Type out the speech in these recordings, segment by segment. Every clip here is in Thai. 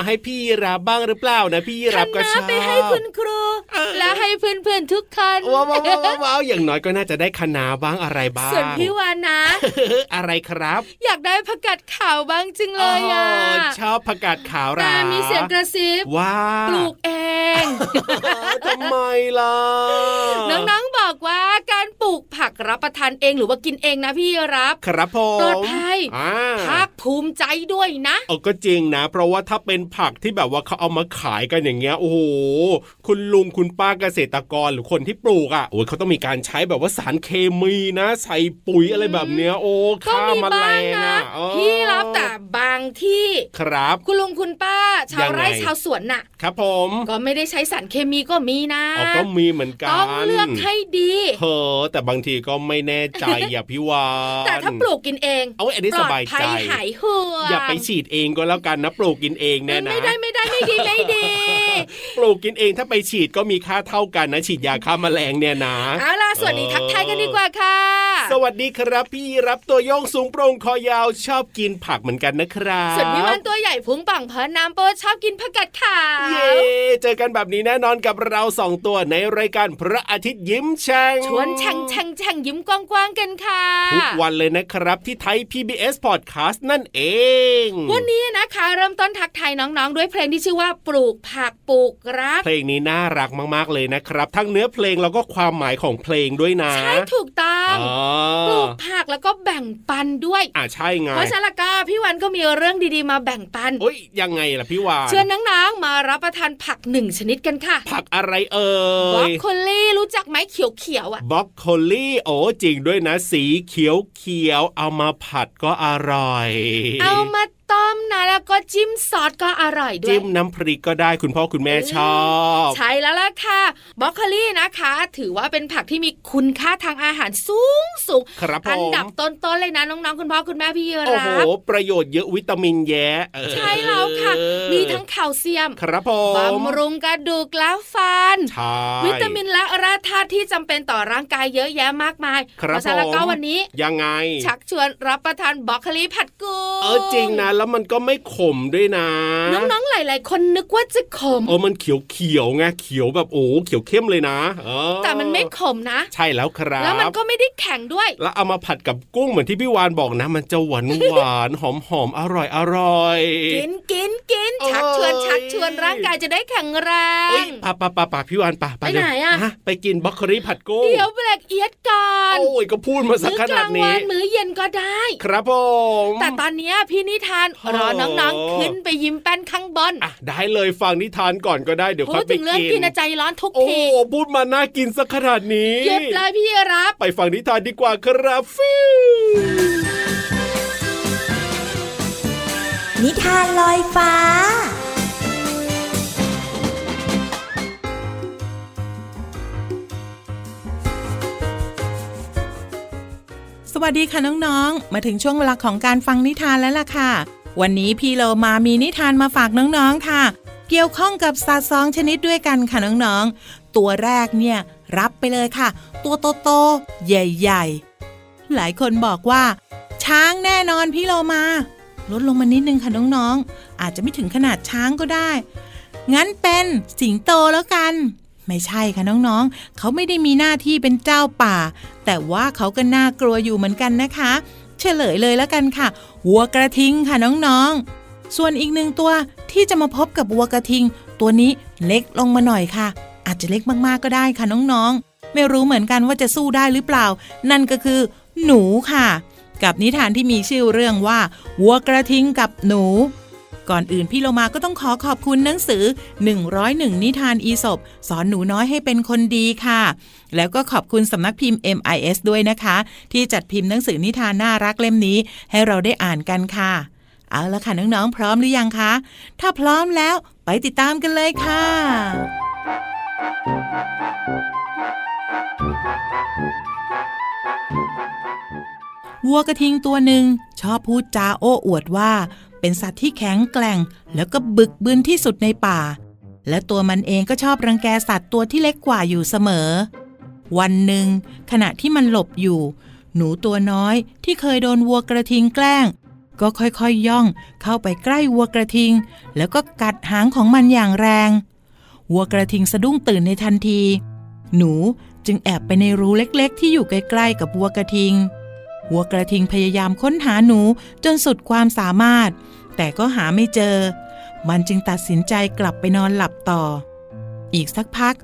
มาให้พี่รับบ้างหรือเปล่านะพี่รับก็คชณะอบไปให้คุณครู และให้เพื่อนๆทุกคนว้าวว้าวว้าวว้าวอย่างน้อยก็น่าจะได้คณะบ้างอะไรบ้างส่วนพี่วานนะ อะไรครับ อยากได้ผักกาดขาวบ้างจริงเลยอะอชอบผักกาดขาวราแต่มีเสียงกระซิบว่าปลูกเองทำไมล่ะน้องๆบอกว่าการปลูกผักรับประทานเองหรือว่ากินเองนะพี่รับ ครับผมปลอดภัยอ่าภาคภูมิใจด้วยนะเออก็จริงนะ เพราะว่าถ้าเป็นผักที่แบบว่าเขาเอามาขายกันอย่างเงี้ยโอ้โหคุณลุงคุณป้าเกษตรกรหรือคนที่ปลูกอะโอ้ยเขาต้องมีการใช้แบบว่าสารเคมีนะ ใส่ปุ๋ยอะไรแบบเนี้ยโอ้ก็ฆ่ามีแมลบ้างงนะอะเออพี่รับแต่บางที่ครับ คุณลุงคุณป้าชาวไร่ยังไงชาวสวนน่ะ ครับผม ก็ไม่ได้ใช้สารเคมีก็มีนะอ๋อก็มีเหมือนกันต้องเลือกให้ดีเฮ้อแต่บางทีก็ไม่แน่ใจอย่าพี่วานแต่ถ้าปลูกกินเองเอาไว้อันนี้ปลสอดบายภัใจยหายห่วงอย่าไปฉีดเองก็แล้วกันนะปลูกกินเองเนี่ยนะไม่ได้ไม่ได้ไม่ดีไม่ดีปลูกกินเองถ้าไปฉีดก็มีค่าเท่ากันนะ ฉีดยาฆ่าแมลงเนี่ยนะเอาล่ะสวัสดีทักทายกันดีกว่าค่ะ สวัสดีครับพี่รับตัวโยงสูงโปร่งคอยาวชอบกินผักเหมือนกันนะครับส่วนพี่วันตัวใหญ่พุงป่องเพอน้ำโปรดชอบกินผักกาดขาวเย้เจอกันแบบนี้แน่นอนกับเราสองตัวในรายการพระอาทิตย์ยิ้มแฉ่งชวนแช่งแช่งแช่งยิ้มกว้างๆกันค่ะทุกวันเลยนะครับที่ไทย PBS Podcast นั่นเอง วันนี้นะคะเริ่มต้นทักทายน้องๆ ด้วยเพลงที่ชื่อว่าปลูกผักปลูกรัก เพลงนี้น่ารักมากๆเลยนะครับ ทั้งเนื้อเพลงแล้วก็ความหมายของเพลงด้วยนะ ใช่ถูกต้องอ๋อปลูกผักแล้วก็แบ่งปันด้วยอ่าใช่ไงเพราะฉะนั้นและก็พี่วันก็มีเรื่องดีๆมาแบ่งปันโอ้ยยังไงล่ะพี่วานเชิญน้องๆมารับประทานผักหนึ่งชนิดกันค่ะ ผักอะไรเอ่บรอยคโคลี่รู้จักไหมเขียวๆอะบรอกโคลี่โอ้จริงด้วยนะ สีเขียวเขียวๆเอามาผัดก็อร่อย เอามา ต้มนะแล้วก็จิ้มซอสก็อร่อยด้วยจิ้มน้ำพริกก็ได้คุณพ่อคุณแม่ชอบ ใช่แล้วล่ะค่ะบรอกโคลี่นะคะ ถือว่าเป็นผักที่มีคุณค่าทางอาหารสูงสูงครับผมอันดับต้นๆเลยนะน้องๆคุณพ่อคุณแม่พี่โอ้รัโหบประโยชน์เยอะวิตามินแยะเออใช่แล้วค่ะ มีทั้งแคลเซียมครับผมบำรุงกระดูกและฟันใช่วิตามินและแร่ธาตุที่จำเป็นต่อร่างกายเยอะแยะมากมายครับเพราะฉะนั้นแล้วก็ผมวันนี้ยังไง ชักชวนรับประทานบรอกโคลีผัดกุ้งเออจริงนะแล้วมันก็ไม่ขมด้วยนะ น้องๆหลายๆ คนนึกว่าจะขมเออมันเขียวเขียวๆไงเขียวแบบโอ้เขียวเข้มเลยนะเออแต่มันไม่ขมนะ ใช่แล้วครับ แล้วมันก็ไม่ได้แข็งด้วย แล้วเอามาผัดกับกุ้งเหมือนที่พี่วานบอกนะ มันจะหวานหวานหอมหอมๆอร่อยอร่อยกินกินกินโอ้ยชักชวนชักชวนร่างกายจะได้แข็งแรเอ้ยงปะปะปะปะพี่วานปะไปไหนอะฮไปกินบรอกโคลีผัดกุ้งเดี๋ยวเบรกเอียดก่อนโอ้ยก็พูดมาสักมื้อขกนาลาดงนี้วันมื้อเย็นก็ได้ ครับผมแต่ตอนเนี้ยพี่นิทานโอ้รอน้องๆ ขึ้นไปยิ้มแป้นข้างบนอะได้เลยฟังนิทานก่อนก็ได้เดี๋ยวพูค่อดยไปถึงเรื่องกิกินนนะใจร้อนทุกโอ้ทีพูดมาน่ากินสักขนาดนี้หยุดเลยพี่รับ ไปฟังนิทานดีกว่าครับฟิวนิทานลอยฟ้าสวัสดีค่ะน้องๆ มาถึงช่วงเวลาของการฟังนิทานแล้วล่ะค่ะ วันนี้พี่เรามามีนิทานมาฝากน้องๆค่ะ เกี่ยวข้องกับสัตว์สองชนิดด้วยกันค่ะน้องๆ ตัวแรกเนี่ยรับไปเลยค่ะ ตัวโตๆใหญ่ ๆ หลายคนบอกว่า ช้างแน่นอนพี่เรามา ลดลงมานิดนึงค่ะน้องๆ อาจจะไม่ถึงขนาดช้างก็ได้ งั้นเป็นสิงโตแล้วกัน ไม่ใช่ค่ะน้องๆ เขาไม่ได้มีหน้าที่เป็นเจ้าป่า แต่ว่าเขาก็น่ากลัวอยู่เหมือนกันนะคะ เฉลยเลยแล้วกันค่ะ วัวกระทิงค่ะน้องๆ ส่วนอีกหนึ่งตัวที่จะมาพบกับวัวกระทิง ตัวนี้เล็กลงมาหน่อยค่ะ อาจจะเล็กมากๆก็ได้ค่ะน้องๆ ไม่รู้เหมือนกันว่าจะสู้ได้หรือเปล่า นั่นก็คือ หนูค่ะ กับนิทานที่มีชื่อเรื่องว่า วัวกระทิงกับหนู ก่อนอื่นพี่โลมาก็ต้องขอขอบคุณหนังสือ 101 นิทานอีสบสอนหนูน้อยให้เป็นคนดีค่ะ แล้วก็ขอบคุณสำนักพิมพ์ MIS ด้วยนะคะ ที่จัดพิมพ์หนังสือนิทานน่ารักเล่มนี้ ให้เราได้อ่านกันค่ะ เอาละค่ะน้องๆพร้อมหรือยังคะ ถ้าพร้อมแล้วไปติดตามกันเลยค่ะวัวกระทิงตัวหนึ่งชอบพูดจาโอ้อวดว่า เป็นสัตว์ที่แข็งแกร่ง แล้วก็บึกบึนที่สุดในป่า และตัวมันเองก็ชอบรังแกสัตว์ตัวที่เล็กกว่าอยู่เสมอ วันหนึ่งขณะที่มันหลบอยู่ หนูตัวน้อยที่เคยโดนวัวกระทิงแกล้ง ก็ค่อยๆยย่องเข้าไปใกล้วัวกระทิง แล้วก็กัดหางของมันอย่างแรง วัวกระทิงสะดุ้งตื่นในทันที หนูจึงแอบไปในรูเล็กๆ ที่อยู่ใกล้ๆกับวัวกระทิง วัวกระทิงพยายามค้นหาหนูจนสุดความสามารถ แต่ก็หาไม่เจอ มันจึงตัดสินใจกลับไปนอนหลับต่อ อีกสักพัก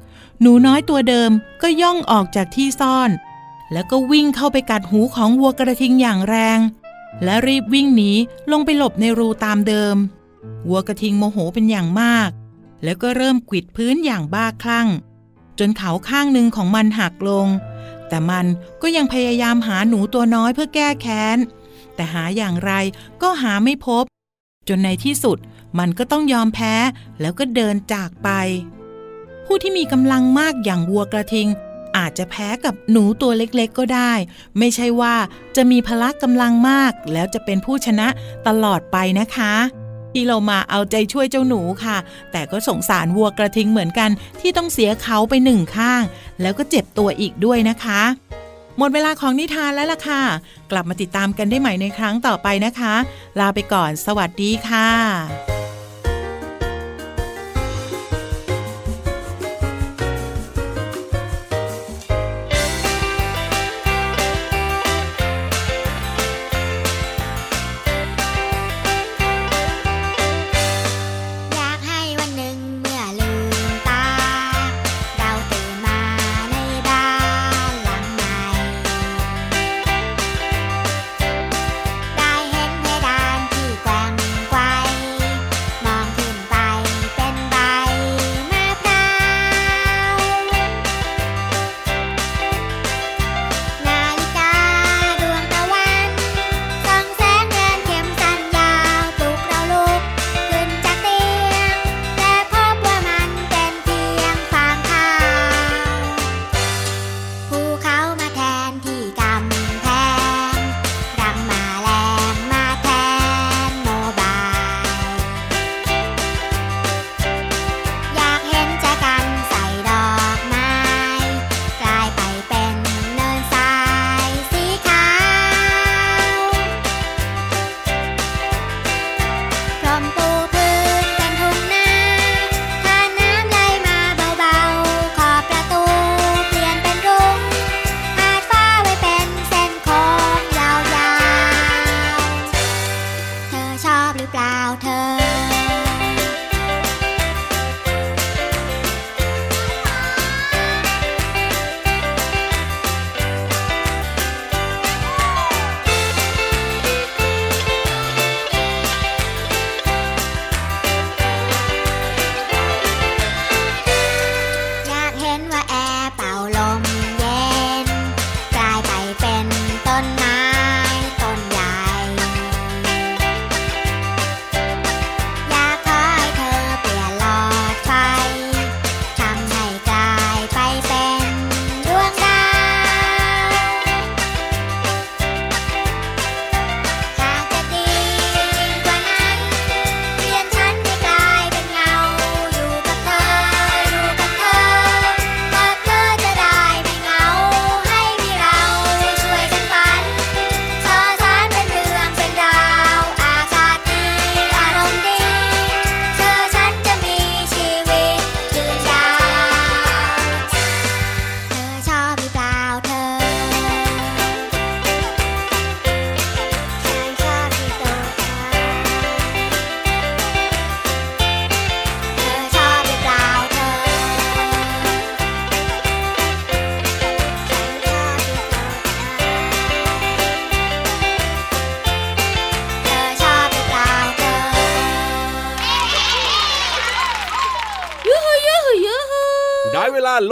หนูน้อยตัวเดิมก็ย่องออกจากที่ซ่อน แล้วก็วิ่งเข้าไปกัดหูของวัวกระทิงอย่างแรง และรีบวิ่งหนีลงไปหลบในรูตามเดิม วัวกระทิงโมโหเป็นอย่างมาก แล้วก็เริ่มกวิดพื้นอย่างบ้าคลั่ง จนเขาข้างหนึ่งของมันหักลง แต่มันก็ยังพยายามหาหนูตัวน้อยเพื่อแก้แค้น แต่หาอย่างไรก็หาไม่พบ จนในที่สุดมันก็ต้องยอมแพ้แล้วก็เดินจากไป ผู้ที่มีกำลังมากอย่างวัวกระทิง อาจจะแพ้กับหนูตัวเล็กๆก็ได้ ไม่ใช่ว่าจะมีพละกำลังมากแล้วจะเป็นผู้ชนะตลอดไปนะคะ ที่เรามาเอาใจช่วยเจ้าหนูค่ะ แต่ก็สงสารวัวกระทิงเหมือนกันที่ต้องเสียเขาไปหนึ่งข้าง แล้วก็เจ็บตัวอีกด้วยนะคะ หมดเวลาของนิทานแล้วล่ะค่ะ กลับมาติดตามกันได้ใหม่ในครั้งต่อไปนะคะ ลาไปก่อน สวัสดีค่ะ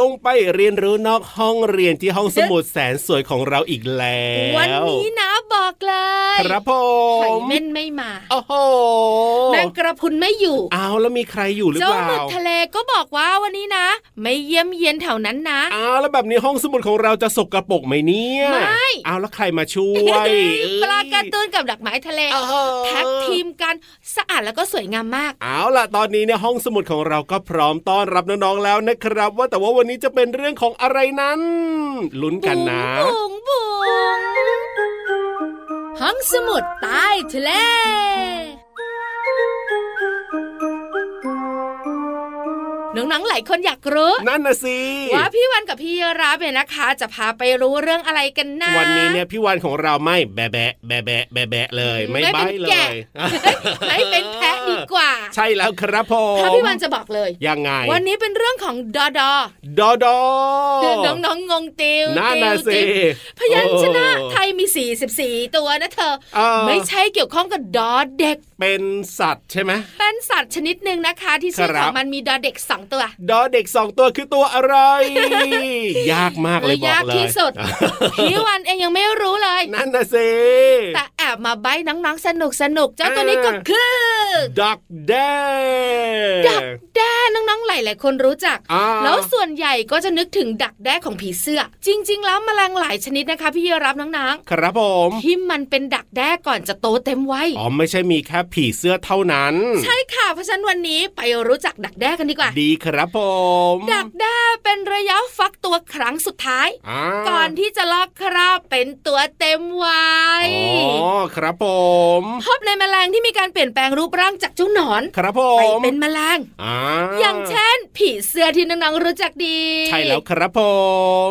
ลงไปเรียนรู้นอกห้องเรียนที่ห้องสมุดแสนสวยของเราอีกแล้ว วันนี้นะ บอกเลยครับผไข่มเม่นไม่มาโอ้โหแมงกระพรุนไม่อยู่เอาแล้วมีใครอยู่หรือเจ้าเปล่าหมึกทะเลก็บอกว่าวันนี้นะ ไม่เยี่ยมเยียนแถวนั้นนะเอาแล้วแบบนี้ห้องสมุดของเราจะสกรปรกไหมเนี่ยไม่เอาแล้วใครมาช่วยเอ้ยปลาการ์ตูนกับดักไม้ทะเลเออแท็กทีมกันสะอาดแล้วก็สวยงามมากเอาล่ะตอนนี้เนี่ยห้องสมุดของเราก็พร้อมต้อนรับน้องๆแล้วนะครับ ว่าแต่ว่าวันนี้จะเป็นเรื่องของอะไรนั้นลุ้นกันนะบุ๋งบุ๋ง ห้องสมุดใต้ทะเล น้องๆ หลายคนอยากรู้ นั่นนะสิ ว่าพี่วันกับพี่รับเนี่ยนะคะ จะพาไปรู้เรื่องอะไรกันนะวันนี้เนี่ยพี่วันของเราไม่แบะแบะแบะแบะแบะแบะเลย ไม่ไม่ใบเป็นเลแกะยให้เป็นแพะ ดีกว่า ใช่แล้วครับผมถ้าพี่วันจะบอกเลยยังไง วันนี้เป็นเรื่องของดอดอดอดอน้องๆงงติวนั่นนะติสิวพยัญชนะโอ้ไทยมี 44 ตัวนะเธอเออไม่ใช่เกี่ยวข้องกับดอเด็ก เป็นสัตว์ใช่ไหมเป็นสัตว์ชนิดหนึ่งนะคะ ที่ชื่อครับของมันมีดอเด็กสองตัว ดอเด็กสองตัวคือตัวอะไร ยากมากเลยบอกยากเลยที่สุดพี่วันเองยังไม่รู้เลย นั่นนะสิแต่แอบมาใบ้น้องๆสนุกสนุกๆเจ้าตัวนี้ก็คือดักแด้ดักแด้ น้องๆหลายๆคนรู้จักอ่าแล้วส่วนใหญ่ก็จะนึกถึงดักแด้ของผีเสื้อ จริง ๆ แล้วแมลงหลายชนิดนะคะพี่รับน้องครับผมๆที่มันเป็นดักแด้ก่อนจะโตเต็มวัยอ๋อไม่ใช่มีแค่ผีเสื้อเท่านั้น ใช่ค่ะเพราะฉะนั้นวันนี้ไปรู้จักดักแด้กันดีกว่า ดีครับผม ดักแด้เป็นระยะฟักตัวครั้งสุดท้ายอ่าก่อนที่จะลอกคราบเป็นตัวเต็มวัยอ๋อครับผมพบในแมลงที่มีการเปลี่ยนแปลงรูปร่างจากเจ้าหนอน ครับผไปมเป็นแมลงอ่าอย่างเช่น ผีเสื้อที่น้องๆรู้จักดี ใช่แล้วครับผ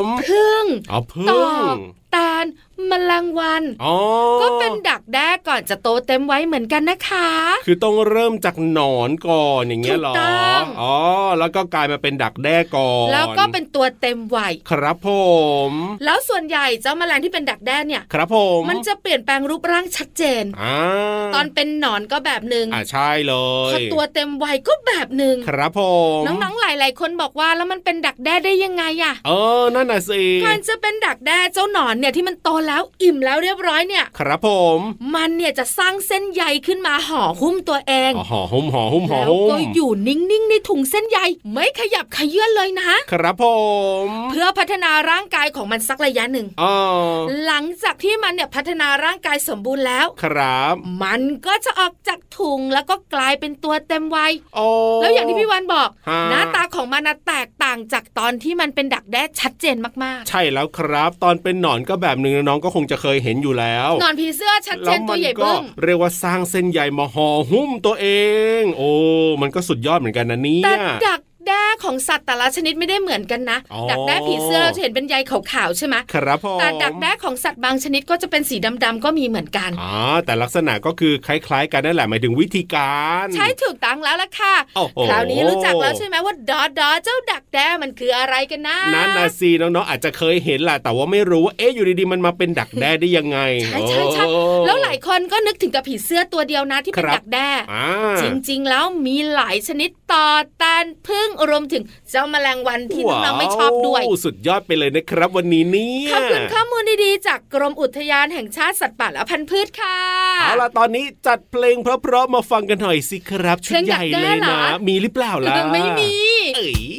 มพึ่งอ๋อพึ่ตงอ กตาลแมลงวันอ๋อก็เป็นดักแด้ก่อนจะโตเต็มไว้เหมือนกันนะคะ คือต้องเริ่มจากหนอนก่อนอย่างเงี้ยเหรอถูกต้องอ๋อแล้วก็กลายมาเป็นดักแด้ก่อนแล้วก็เป็นตัวเต็มวัยครับผม แล้วส่วนใหญ่เจ้าแมลงที่เป็นดักแด้เนี่ย ครับผม มันจะเปลี่ยนแปลงรูปร่างชัดเจนอ่าตอนเป็นหนอนก็แบบหนึ่งอ่าใช่เลพอยตัวเต็มวัยก็แบบหนึ่งครับผมน้องๆหลาย ๆ คนบอกว่าแล้วมันเป็นดักแด้ได้ยังไงอะเออนั่นน่ะสิการจะเป็นดักแด้เจ้าหนอนเนี่ยที่มันโตแล้วอิ่มแล้วเรียบร้อยเนี่ยครับผม มันเนี่ยจะสร้างเส้นใยขึ้นมาห่อหุ้มตัวเองอ๋อห่อหุ้มห่อหุ้มห่อแล้วหุ้มก็อยู่นิ่งๆในถุงเส้นใยไม่ขยับขยื่นเลยนะ ครับผม เพื่อพัฒนาร่างกายของมันสักระยะหนึ่งอ๋อหลังจากที่มันเนี่ยพัฒนาร่างกายสมบูรณ์แล้ว ครับ มันก็จะออกจากถุงแล้วก็กลายเป็นตัวเต็มวัยโอ้แล้วอย่างที่พี่วันบอกฮะหน้าตาของมันน่ะแตกต่างจากตอนที่มันเป็นดักแด้ชัดเจนมากใช่แล้วครับ ตอนเป็นหนอนก็แบบหนึ่งน้องก็คงจะเคยเห็นอยู่แล้วๆหนอนผีเสื้อชัดเจแล้วนตัมัวใหญ่ก็บึ้งเรียกว่าสร้างเส้นใยมาห่อหุ้มตัวเอง โอ้มันก็สุดยอดเหมือนกันนะเนี่แต่ยดัก แด้ของสัตว์แต่ละชนิดไม่ได้เหมือนกันนะอ๋อดักแด้ผีเสื้อเราจะเห็นเป็นใยขาวๆใช่ไหมครับผมแต่ดักแด้ของสัตว์บางชนิดก็จะเป็นสีดำๆก็มีเหมือนกันอ๋อแต่ลักษณะก็คือคล้ายๆ กันนั่นแหละหมายถึงวิธีการ ใช่ถูกต้องแล้วล่ะค่ะโอ้โหคราวนี้รู้จักแล้วใช่ไหมว่าดอดอเจ้าดักแด้มันคืออะไรกันนะนั่นนะสิน้องๆอาจจะเคยเห็นแหละแต่ว่าไม่รู้ว่าเอ๊ะอยู่ดีๆมันมาเป็นดักแด้ได้ยังไงใช่ใช่ใช่โอ้แล้วหลายคนก็นึกถึงกับผีเสื้อตัวเดียวนะที่เป็นครับดักแด้อ่าจริงๆ แล้วมีหลายชนิดต่อตานพึ่งรวมถึงเจ้าแมลงวันที่น้องๆไม่ชอบด้วยว้าวสุดยอดไปเลยนะครับวันนี้เนี่ยขอบคุณข้อมูลดีๆ จากกรมอุทยานแห่งชาติสัตว์ป่าและพันธุ์พืชค่ะเอาล่ะตอนนี้จัดเพลงเพราะๆมาฟังกันหน่อยสิครับชุดใหญ่เลยนะ มีหรือเปล่าล่ะไม่มีเอ้ย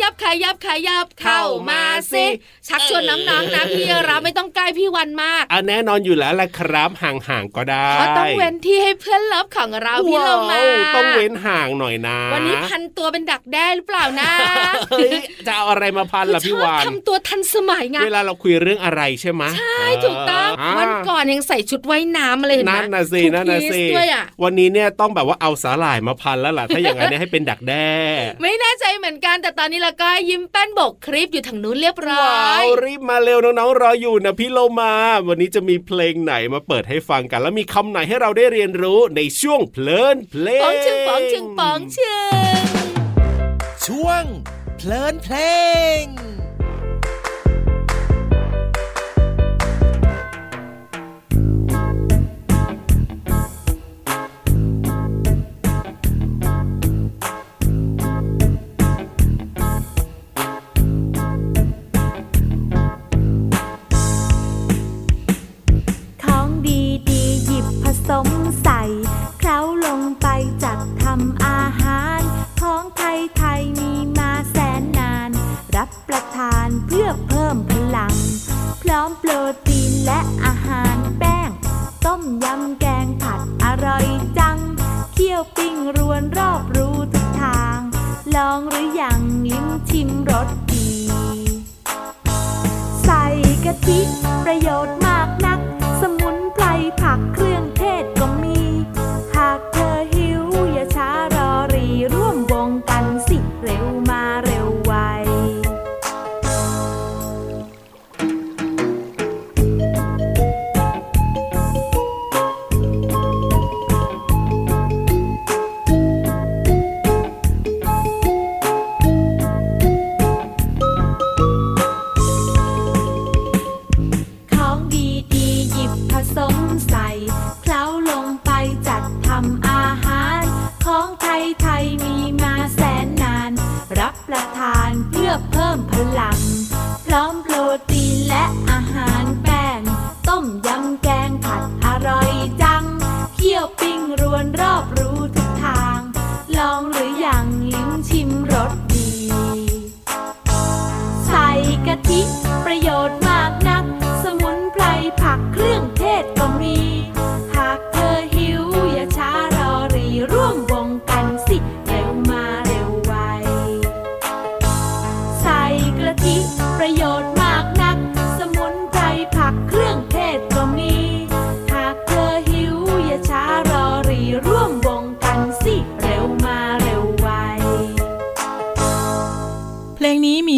ยับขยับขยับขยับเข้ามาสิชักชวนน้องๆนะพี่รับไม่ต้องใกล้พี่วันมากอะแน่นอนอยู่แล้วแหละครับห่างๆก็ได้เพราะต้องเว้นที่ให้เพื่อนเลิฟของเราพี่เรามาว้าวต้องเว้นห่างหน่อยนะ วันนี้พันตัวเป็นดักแด้หรือเปล่านะเฮ้ยจะเอาอะไรมาพันล่ะพี่วานชอบทำตัวทันสมัยไงเวลาเราคุยเรื่องอะไรใช่ไหมใช่ถูกต้องาวันก่อนยังใส่ชุดว่ายน้ำมาเลยเห็นไหมนั่นนะสิทูนั่นนะพีซสิด้วยอะวันนี้เนี่ยต้องแบบว่าเอาสาหร่ายมาพันแล้วล่ะถ้าอย่างนั้นเนี่ยให้เป็นดักแด้ไม่แน่ใจเหมือนกันแต่ตอนนี้เราก็ยิ้มแป้นโบกคลิปอยู่ทางนู้นเรียบร้อว้าวยรีบมาเร็วน้องๆรออยู่นะพี่โลมา วันนี้จะมีเพลงไหนมาเปิดให้ฟังกัน แล้วมีคำไหนให้เราได้เรียนรู้ในช่วงเพลินเพลงปองชึงปองชึงปองชึงช่วงเพลินเพลงของ หรื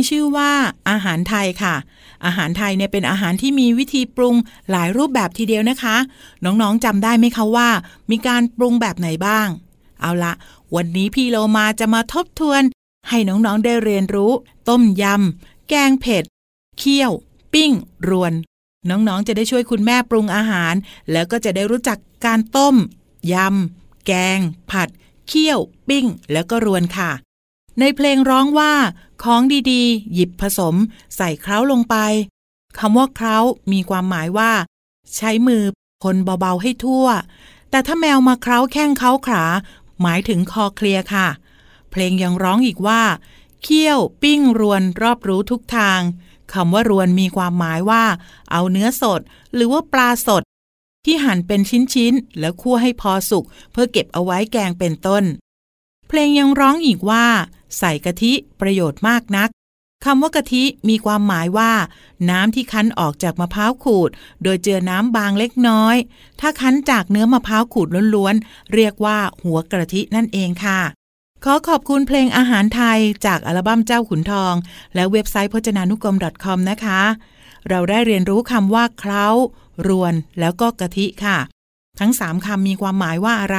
ชื่อว่าอาหารไทยค่ะ อาหารไทยเนี่ยเป็นอาหารที่มีวิธีปรุงหลายรูปแบบทีเดียวนะคะ น้องๆจำได้ไหมคะว่า มีการปรุงแบบไหนบ้าง เอาละวันนี้พี่โลมาจะมาทบทวน ให้น้องๆได้เรียนรู้ ต้มยำแกงเผ็ด เคี่ยว ปิ้ง รวน น้องๆจะได้ช่วยคุณแม่ปรุงอาหาร แล้วก็จะได้รู้จักการต้มยำแกง ผัด เคี่ยว ปิ้ง แล้วก็รวนค่ะ ในเพลงร้องว่า ของดีๆ หยิบผสม ใส่เคล้าลงไปคำว่าเคล้ามีความหมายว่า ใช้มือคนเบาๆให้ทั่ว แต่ถ้าแมวมาเคล้าแข้งเคล้าขา หมายถึงคอเคลีย์ค่ะ เพลงยังร้องอีกว่า เคี่ยวปิ้งรวนรอบรู้ทุกทางคำว่ารวนมีความหมายว่า เอาเนื้อสด หรือว่าปลาสด ที่หั่นเป็นชิ้นๆ แล้วคั่วให้พอสุก เพื่อเก็บเอาไว้แกงเป็นต้น เพลงยังร้องอีกว่า ใส่กะทิประโยชน์มากนักคำว่ากะทิมีความหมายว่า น้ำที่คั้นออกจากมะพร้าวขูด โดยเจือน้ำบางเล็กน้อย ถ้าคั้นจากเนื้อมะพร้าวขูดล้วนๆ เรียกว่าหัวกะทินั่นเองค่ะ ขอขอบคุณเพลงอาหารไทยจากอัลบั้มเจ้าขุนทอง และเว็บไซต์พจนานุกรม .com นะคะ เราได้เรียนรู้คำว่าเคล้ารวน แล้วก็กะทิค่ะ ทั้ง 3คำมีความหมายว่าอะไร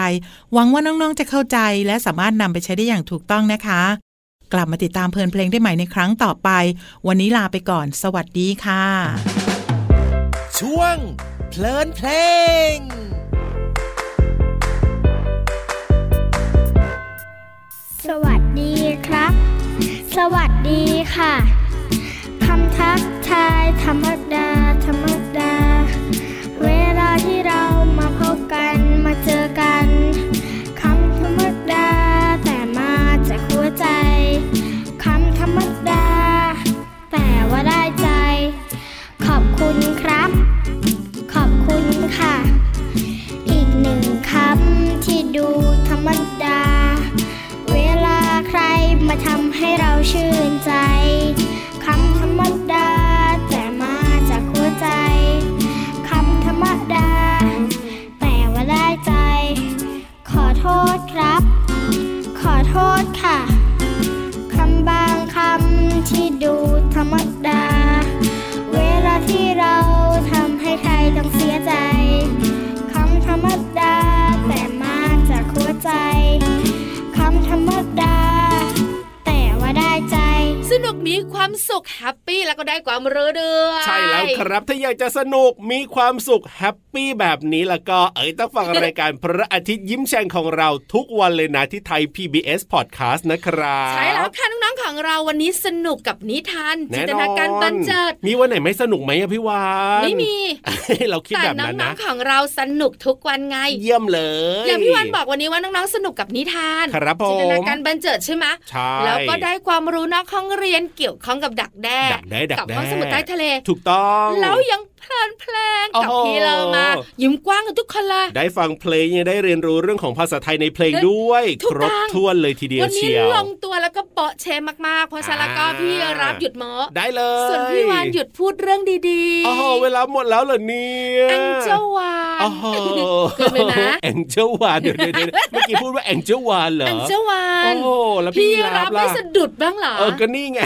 หวังว่าน้องๆจะเข้าใจ และสามารถนำไปใช้ได้อย่างถูกต้องนะคะ กลับมาติดตามเพลินเพลงได้ใหม่ในครั้งต่อไป วันนี้ลาไปก่อน สวัสดีค่ะ ช่วง เพลินเพลงสวัสดีครับ สวัสดีค่ะ คำทักทายธรรมดา ธรรมดา เวลาที่เรามาพบ กันมาเจอกัน มีความสุข happy แล้วก็ได้ความรู้ด้วย ใช่แล้วครับ ถ้าอยากจะสนุกมีความสุข happy แบบนี้แล้วก็เอ้ยต้องฟังรายการพระอาทิตย์ยิ้มแฉ่งของเราทุกวันเลยนะที่ไทย PBS Podcast นะครับใช่แล้วค่ะน้องๆของเราวันนี้สนุกกับนิทานจิแน่นตนอนาการบันเจิด มีวันไหนไม่สนุกไหมอะพี่วานไม่มีเราคิดแต่แบบน้นั้นอนะงๆของเราสนุกทุกวันไง เยี่ยมเลย อย่างพี่วันบอกวันนี้ว่าน้องๆสนุกกับนิทานครับผมจินตนาการบรรเจิดใช่ไหมใช่แล้วก็ได้ความรู้นอกห้องเรียนเกี่ยวข้องกับดักแด้ดักแด้ดักกับแด้ห้องสมุดใต้ทะเล ถูกต้องแล้วยัง เพลินเพลงกับโอ้โหพี่เรามา ยิ้มกว้างกันทุกคนเลยได้ฟังเพลงยังได้เรียนรู้เรื่องของภาษาไทยในเพลงด้วยถูคกรต้บองถ้วนเลยทีเดียววันนี้เชียวลงตัวแล้วก็เปาะเชมมากๆ เพราะฉะนั้นแล้วก็อ่าพี่รับหยุดโมได้เลย ส่วนพี่วานหยุดพูดเรื่องดีๆโอ้โหเวลาหมดแล้วเหรอเนี่ยแองเจลวานโอ้โหเกินไปนะแองเจลวานเดี๋ยวเดี๋ยวเดี๋ยวเมื่อกี้พูดว่าแองเจลวานเหรอแองเจลวานโอ้โหแล้วพี่พี่รัรับบไม่ล่ะสะดุดบ้างเหรอเออก็นี่ไง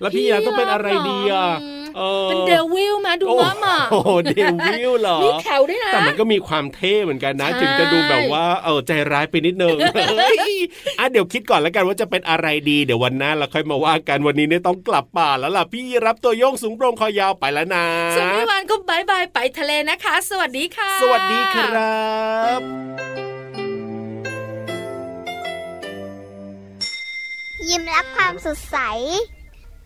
แล้วพี่รับต้องเป็นอะไรดีอะออ เป็นเดวิลมาดูโอ้ว่ามาโหเดวิลเหรอมีแถวด้วยนะแต่มันก็มีความเท่เหมือนกันนะใช่ถึงจะดูแบบว่าเออใจร้ายไปนิดนึงเฮ้ยอะเดี๋ยวคิดก่อนแล้วกันว่าจะเป็นอะไรดีเดี๋ยววันหน้าเราค่อยมาว่ากันวันนี้เนี่ยต้องกลับป่าแล้วล่ะพี่รับตัวโยงสูงโปร่งคอยาวไปแล้วนะส่วนพี่วานก็บายบายไปทะเลนะคะ สวัสดีค่ะ สวัสดีครับพยิ้มรับความสดใส